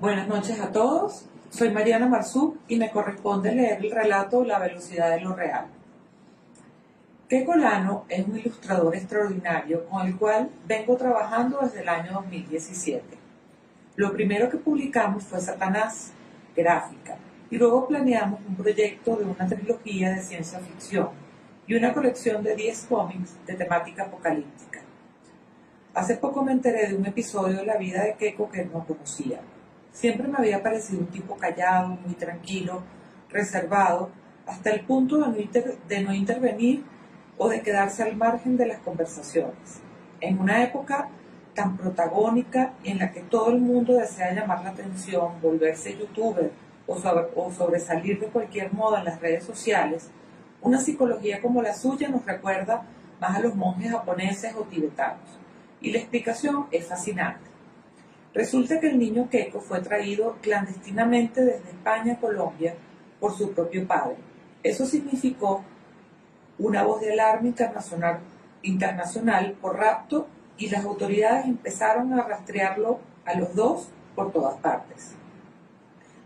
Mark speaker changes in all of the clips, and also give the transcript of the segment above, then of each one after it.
Speaker 1: Buenas noches a todos. Soy Mariana Marzú y me corresponde leer el relato La velocidad de lo real. Keiko Lano es un ilustrador extraordinario con el cual vengo trabajando desde el año 2017. Lo primero que publicamos fue Satanás, gráfica, y luego planeamos un proyecto de una trilogía de ciencia ficción y una colección de 10 cómics de temática apocalíptica. Hace poco me enteré de un episodio de la vida de Keiko que no conocía. Siempre me había parecido un tipo callado, muy tranquilo, reservado, hasta el punto de no, intervenir o de quedarse al margen de las conversaciones. En una época tan protagónica en la que todo el mundo desea llamar la atención, volverse youtuber o, o sobresalir de cualquier modo en las redes sociales, una psicología como la suya nos recuerda más a los monjes japoneses o tibetanos. Y la explicación es fascinante. Resulta que el niño Keiko fue traído clandestinamente desde España a Colombia por su propio padre. Eso significó una voz de alarma internacional, por rapto y las autoridades empezaron a rastrearlo a los dos por todas partes.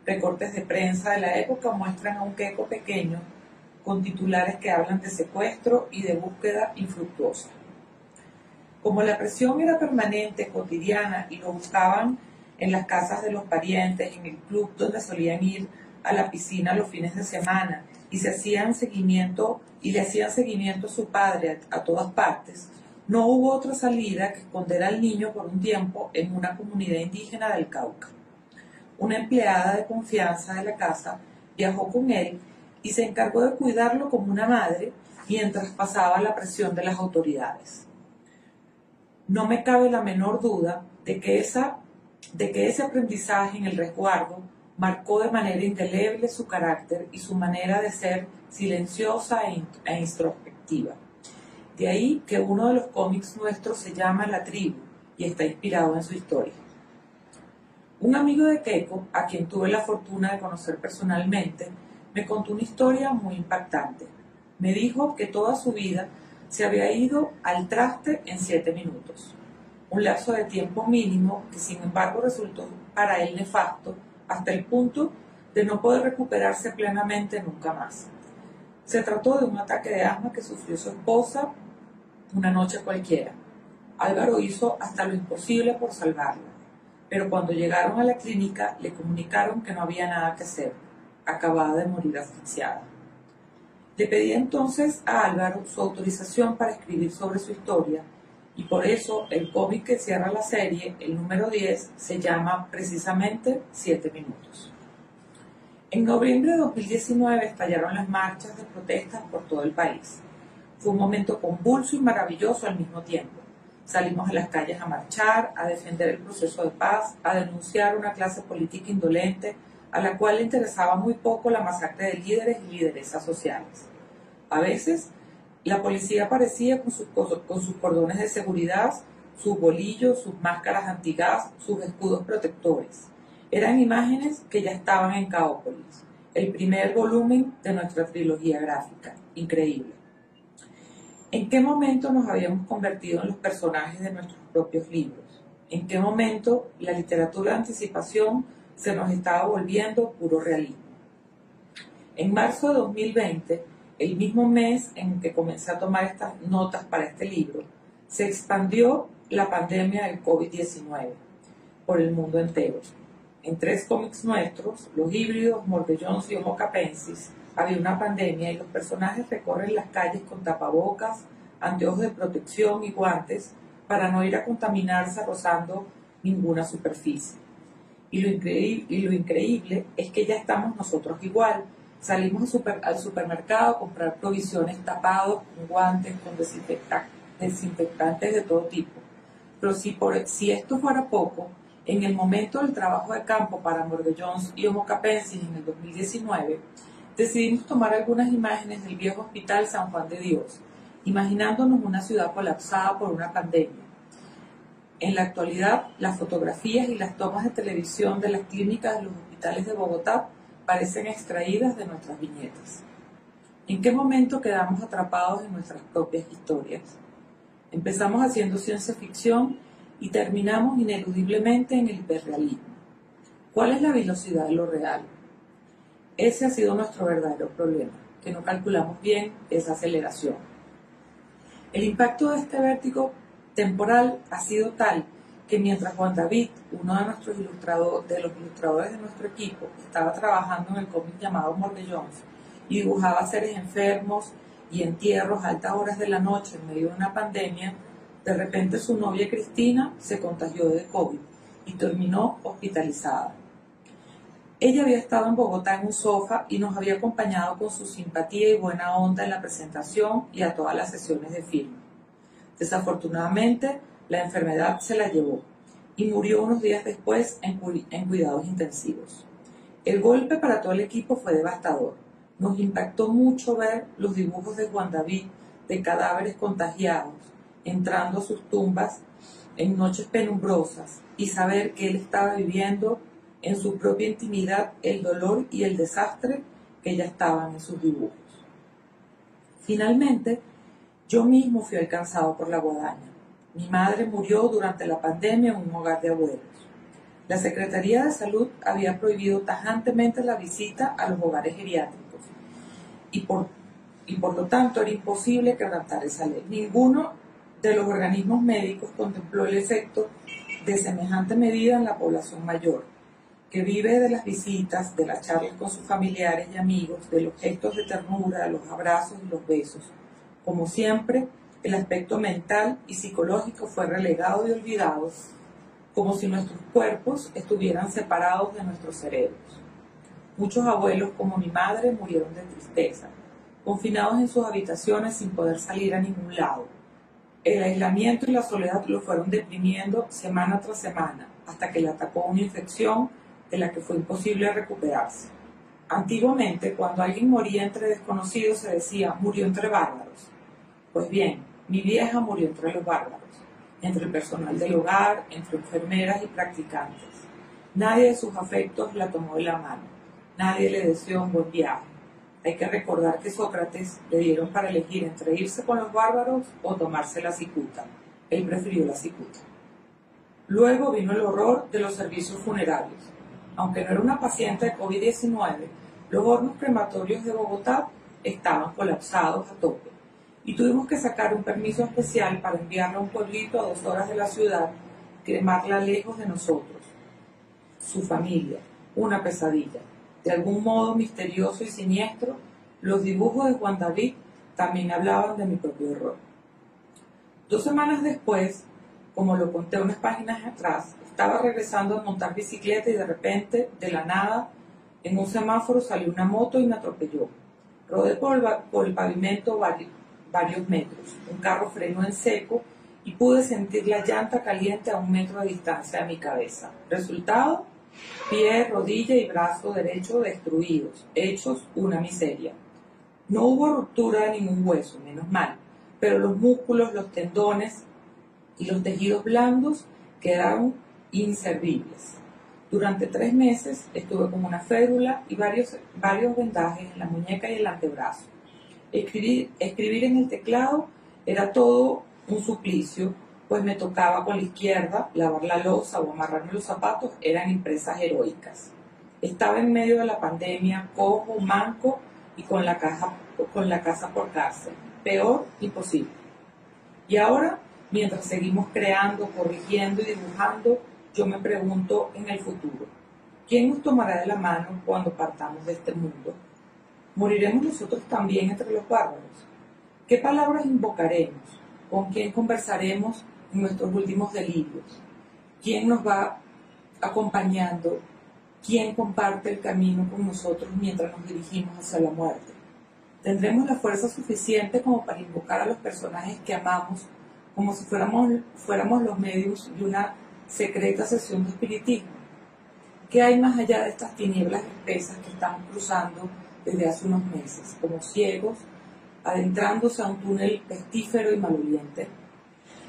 Speaker 1: Recortes de prensa de la época muestran a un Keiko pequeño con titulares que hablan de secuestro y de búsqueda infructuosa. Como la presión era permanente, cotidiana, y lo buscaban en las casas de los parientes, en el club donde solían ir a la piscina los fines de semana, y se hacían seguimiento, y le hacían seguimiento a su padre a, a todas partes, no hubo otra salida que esconder al niño por un tiempo en una comunidad indígena del Cauca. Una empleada de confianza de la casa viajó con él y se encargó de cuidarlo como una madre mientras pasaba la presión de las autoridades no me cabe la menor duda de que, esa, de que ese aprendizaje en el resguardo marcó de manera indeleble su carácter y su manera de ser silenciosa e, e introspectiva. De ahí que uno de los cómics nuestros se llama La tribu y está inspirado en su historia. Un amigo de Keiko, a quien tuve la fortuna de conocer personalmente, me contó una historia muy impactante. Me dijo que toda su vida se había ido al traste en siete minutos, un lapso de tiempo mínimo que sin embargo resultó para él nefasto hasta el punto de no poder recuperarse plenamente nunca más. Se trató de un ataque de asma que sufrió su esposa una noche cualquiera. Álvaro hizo hasta lo imposible por salvarla, pero cuando llegaron a la clínica le comunicaron que no había nada que hacer, acababa de morir asfixiada. Le pedí entonces a Álvaro su autorización para escribir sobre su historia y por eso el cómic que cierra la serie, el número 10, se llama precisamente Siete Minutos. En noviembre de 2019 estallaron las marchas de protestas por todo el país. Fue un momento convulso y maravilloso al mismo tiempo. Salimos a las calles a marchar, a defender el proceso de paz, a denunciar una clase política indolente a la cual le interesaba muy poco la masacre de líderes y lideresas sociales. A veces, la policía aparecía con sus, cordones de seguridad, sus bolillos, sus máscaras antigas, sus escudos protectores. Eran imágenes que ya estaban en Caópolis, el primer volumen de nuestra trilogía gráfica. Increíble. ¿En qué momento nos habíamos convertido en los personajes de nuestros propios libros? ¿En qué momento la literatura anticipación se nos estaba volviendo puro realismo. En marzo de 2020, el mismo mes en que comencé a tomar estas notas para este libro, se expandió la pandemia del COVID-19 por el mundo entero. En tres cómics nuestros, Los híbridos, Mordellones y Homo capensis, había una pandemia y los personajes recorren las calles con tapabocas, anteojos de protección y guantes para no ir a contaminarse rozando ninguna superficie. Y lo, increíble, y lo increíble es que ya estamos nosotros igual. Salimos al supermercado a comprar provisiones tapados, con guantes, con desinfectantes de todo tipo. Pero si, por, esto fuera poco, en el momento del trabajo de campo para Jones y Homo Capensis en el 2019, decidimos tomar algunas imágenes del viejo hospital San Juan de Dios, imaginándonos una ciudad colapsada por una pandemia en la actualidad, las fotografías y las tomas de televisión de las clínicas de los hospitales de Bogotá parecen extraídas de nuestras viñetas. ¿En qué momento quedamos atrapados en nuestras propias historias? Empezamos haciendo ciencia ficción y terminamos ineludiblemente en el hiperrealismo. ¿Cuál es la velocidad de lo real? Ese ha sido nuestro verdadero problema, que no calculamos bien esa aceleración. El impacto de este vértigo temporal ha sido tal que mientras Juan David, uno de nuestros ilustradores, de los ilustradores de nuestro equipo, estaba trabajando en el cómic llamado Mordellones y dibujaba seres enfermos y entierros a altas horas de la noche en medio de una pandemia, de repente su novia Cristina se contagió de COVID y terminó hospitalizada. Ella había estado en Bogotá en un sofá y nos había acompañado con su simpatía y buena onda en la presentación y a todas las sesiones de film. Desafortunadamente, la enfermedad se la llevó y murió unos días después en, cuidados intensivos. El golpe para todo el equipo fue devastador. Nos impactó mucho ver los dibujos de Juan David de cadáveres contagiados entrando a sus tumbas en noches penumbrosas y saber que él estaba viviendo en su propia intimidad el dolor y el desastre que ya estaban en sus dibujos. Finalmente, yo mismo fui alcanzado por la guadaña. Mi madre murió durante la pandemia en un hogar de abuelos. La Secretaría de Salud había prohibido tajantemente la visita a los hogares geriátricos y por, y por lo tanto era imposible quebrantar esa ley. Ninguno de los organismos médicos contempló el efecto de semejante medida en la población mayor, que vive de las visitas, de las charlas con sus familiares y amigos, de los gestos de ternura, de los abrazos y los besos como siempre, el aspecto mental y psicológico fue relegado y olvidado, como si nuestros cuerpos estuvieran separados de nuestros cerebros. Muchos abuelos, como mi madre, murieron de tristeza, confinados en sus habitaciones sin poder salir a ningún lado. El aislamiento y la soledad lo fueron deprimiendo semana tras semana, hasta que le atacó una infección de la que fue imposible recuperarse. Antiguamente, cuando alguien moría entre desconocidos, se decía, murió entre bárbaros. Pues bien, mi vieja murió entre los bárbaros, entre el personal del hogar, entre enfermeras y practicantes. Nadie de sus afectos la tomó de la mano, nadie le deseó un buen viaje. Hay que recordar que Sócrates le dieron para elegir entre irse con los bárbaros o tomarse la cicuta. Él prefirió la cicuta. Luego vino el horror de los servicios funerarios. Aunque no era una paciente de COVID-19, los hornos crematorios de Bogotá estaban colapsados a tope y tuvimos que sacar un permiso especial para enviarla a un pueblito a dos horas de la ciudad, cremarla lejos de nosotros, su familia, una pesadilla. De algún modo misterioso y siniestro, los dibujos de Juan David también hablaban de mi propio error. Dos semanas después, como lo conté unas páginas atrás, estaba regresando a montar bicicleta y de repente, de la nada, en un semáforo salió una moto y me atropelló. Rodé por el, pavimento varios, varios metros. Un carro frenó en seco y pude sentir la llanta caliente a un metro de distancia de mi cabeza. Resultado, pie, rodilla y brazo derecho destruidos, hechos una miseria. No hubo ruptura de ningún hueso, menos mal, pero los músculos, los tendones y los tejidos blandos quedaron inservibles. Durante tres meses estuve con una férula y varios, varios vendajes en la muñeca y el antebrazo. Escribir, escribir en el teclado era todo un suplicio, pues me tocaba con la izquierda lavar la losa o amarrarme los zapatos, eran impresas heroicas. Estaba en medio de la pandemia, cojo, manco y con la, caja, con la casa por cárcel. Peor imposible. Y ahora, mientras seguimos creando, corrigiendo y dibujando, yo me pregunto en el futuro, ¿quién nos tomará de la mano cuando partamos de este mundo? ¿Moriremos nosotros también entre los bárbaros? ¿Qué palabras invocaremos? ¿Con quién conversaremos en nuestros últimos delirios? ¿Quién nos va acompañando? ¿Quién comparte el camino con nosotros mientras nos dirigimos hacia la muerte? ¿Tendremos la fuerza suficiente como para invocar a los personajes que amamos como si fuéramos, fuéramos los medios de una secreta sesión de espiritismo? ¿Qué hay más allá de estas tinieblas espesas que estamos cruzando desde hace unos meses, como ciegos, adentrándose a un túnel pestífero y maloliente.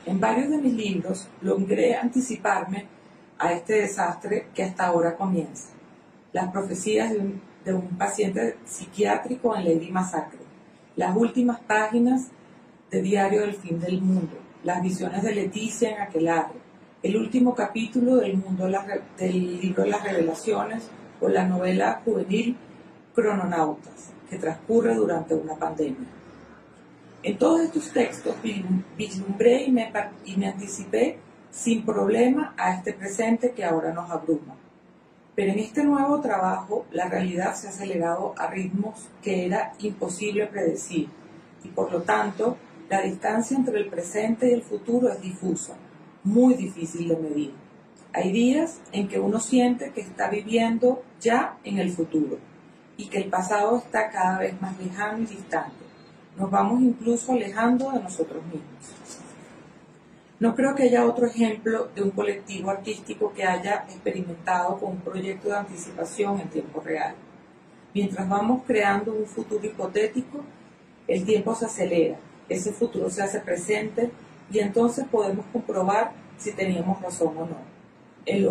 Speaker 1: En varios de mis libros logré anticiparme a este desastre que hasta ahora comienza. Las profecías de un, paciente psiquiátrico en Lady Masacre, las últimas páginas de Diario del Fin del Mundo, las visiones de Leticia en Aquelarre, el último capítulo del, mundo del libro las revelaciones o la novela juvenil Crononautas, que transcurre durante una pandemia. En todos estos textos vislumbré y me, y me anticipé sin problema a este presente que ahora nos abruma. Pero en este nuevo trabajo la realidad se ha acelerado a ritmos que era imposible predecir y por lo tanto la distancia entre el presente y el futuro es difusa, muy difícil de medir. Hay días en que uno siente que está viviendo ya en el futuro y que el pasado está cada vez más lejano y distante. Nos vamos incluso alejando de nosotros mismos. No creo que haya otro ejemplo de un colectivo artístico que haya experimentado con un proyecto de anticipación en tiempo real. Mientras vamos creando un futuro hipotético, el tiempo se acelera, ese futuro se hace presente y entonces podemos comprobar si teníamos razón o no. En,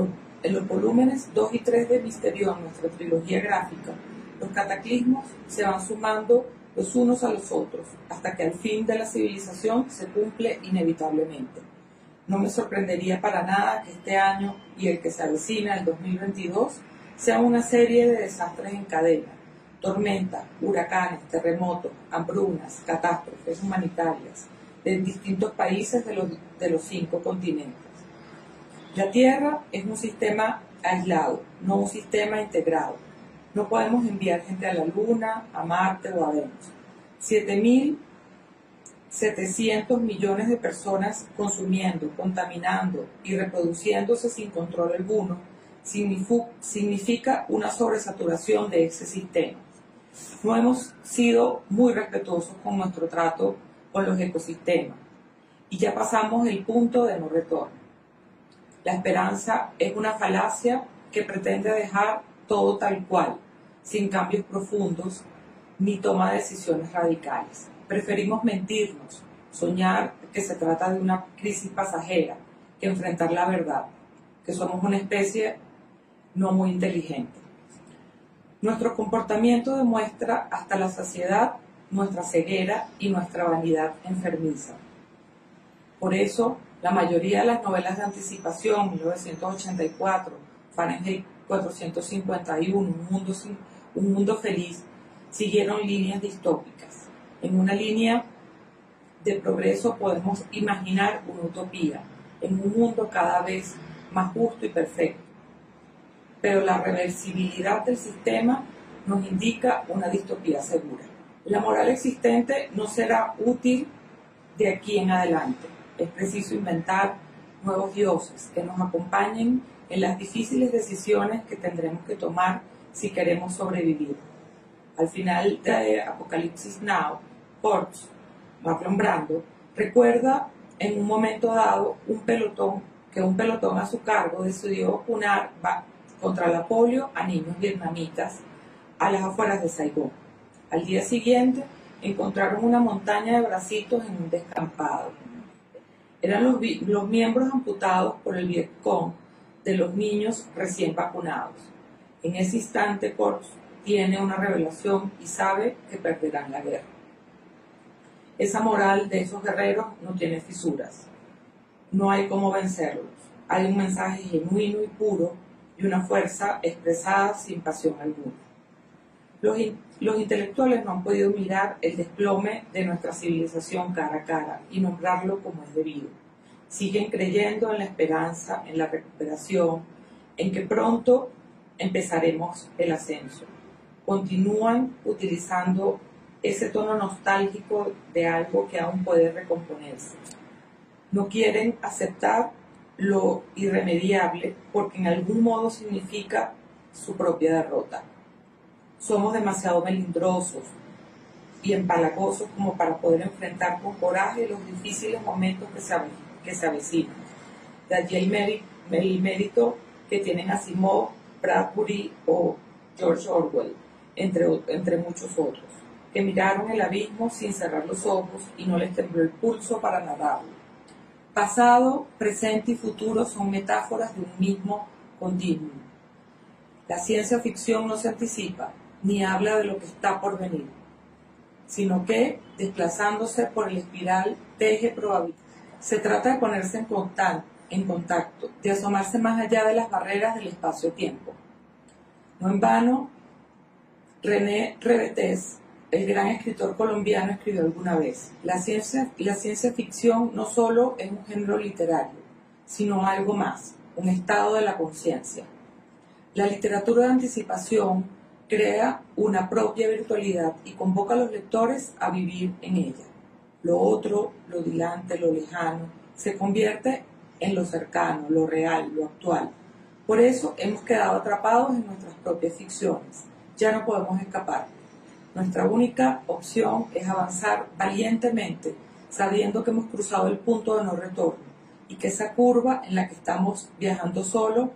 Speaker 1: los volúmenes 2 y 3 de Misterión, nuestra trilogía gráfica, los cataclismos se van sumando los unos a los otros hasta que al fin de la civilización se cumple inevitablemente. No me sorprendería para nada que este año y el que se avecina, el 2022, sea una serie de desastres en cadena, tormentas, huracanes, terremotos, hambrunas, catástrofes humanitarias, de distintos países de los, de los cinco continentes. La Tierra es un sistema aislado, no un sistema integrado. No podemos enviar gente a la Luna, a Marte o a Venus. 7.700 millones de personas consumiendo, contaminando y reproduciéndose sin control alguno significa una sobresaturación de ese sistema. No hemos sido muy respetuosos con nuestro trato con los ecosistemas y ya pasamos el punto de no retorno. La esperanza es una falacia que pretende dejar todo tal cual, sin cambios profundos ni toma de decisiones radicales. Preferimos mentirnos, soñar que se trata de una crisis pasajera, que enfrentar la verdad, que somos una especie no muy inteligente. Nuestro comportamiento demuestra hasta la saciedad nuestra ceguera y nuestra vanidad enfermiza. Por eso, la mayoría de las novelas de anticipación, 1984, Fahrenheit 451, Un mundo, un mundo feliz, siguieron líneas distópicas. En una línea de progreso podemos imaginar una utopía, en un mundo cada vez más justo y perfecto. Pero la reversibilidad del sistema nos indica una distopía segura. La moral existente no será útil de aquí en adelante. Es preciso inventar nuevos dioses que nos acompañen en las difíciles decisiones que tendremos que tomar si queremos sobrevivir. Al final de Apocalipsis Now, Ports, Marlon Brando, recuerda en un momento dado un pelotón que un pelotón a su cargo decidió vacunar contra la polio a niños vietnamitas a las afueras de Saigón. Al día siguiente encontraron una montaña de bracitos en un descampado. Eran los, los miembros amputados por el Vietcong de los niños recién vacunados. En ese instante, Corps tiene una revelación y sabe que perderán la guerra. Esa moral de esos guerreros no tiene fisuras. No hay cómo vencerlos. Hay un mensaje genuino y puro y una fuerza expresada sin pasión alguna. Los, intelectuales no han podido mirar el desplome de nuestra civilización cara a cara y nombrarlo como es debido. Siguen creyendo en la esperanza, en la recuperación, en que pronto empezaremos el ascenso. Continúan utilizando ese tono nostálgico de algo que aún puede recomponerse. No quieren aceptar lo irremediable porque en algún modo significa su propia derrota somos demasiado melindrosos y empalagosos como para poder enfrentar con coraje los difíciles momentos que se, que se avecinan. De allí el mérito, que tienen Asimov, Bradbury o George Orwell, entre, entre muchos otros, que miraron el abismo sin cerrar los ojos y no les tembló el pulso para nadarlo. Pasado, presente y futuro son metáforas de un mismo continuum. La ciencia ficción no se anticipa, ni habla de lo que está por venir, sino que, desplazándose por el espiral, teje probabilidad. Se trata de ponerse en contacto, en contacto, de asomarse más allá de las barreras del espacio-tiempo. No en vano, René Rebetés, el gran escritor colombiano, escribió alguna vez, la ciencia, la ciencia ficción no solo es un género literario, sino algo más, un estado de la conciencia. La literatura de anticipación crea una propia virtualidad y convoca a los lectores a vivir en ella. Lo otro, lo dilante, lo lejano, se convierte en lo cercano, lo real, lo actual. Por eso hemos quedado atrapados en nuestras propias ficciones. Ya no podemos escapar. Nuestra única opción es avanzar valientemente, sabiendo que hemos cruzado el punto de no retorno y que esa curva en la que estamos viajando solo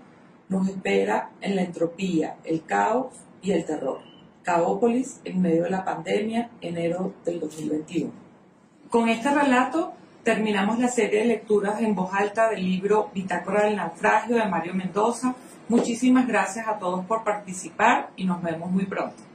Speaker 1: nos espera en la entropía, el caos y el terror. Caópolis en medio de la pandemia, enero del 2021. Con este relato terminamos la serie de lecturas en voz alta del libro Bitácora del Naufragio de Mario Mendoza. Muchísimas gracias a todos por participar y nos vemos muy pronto.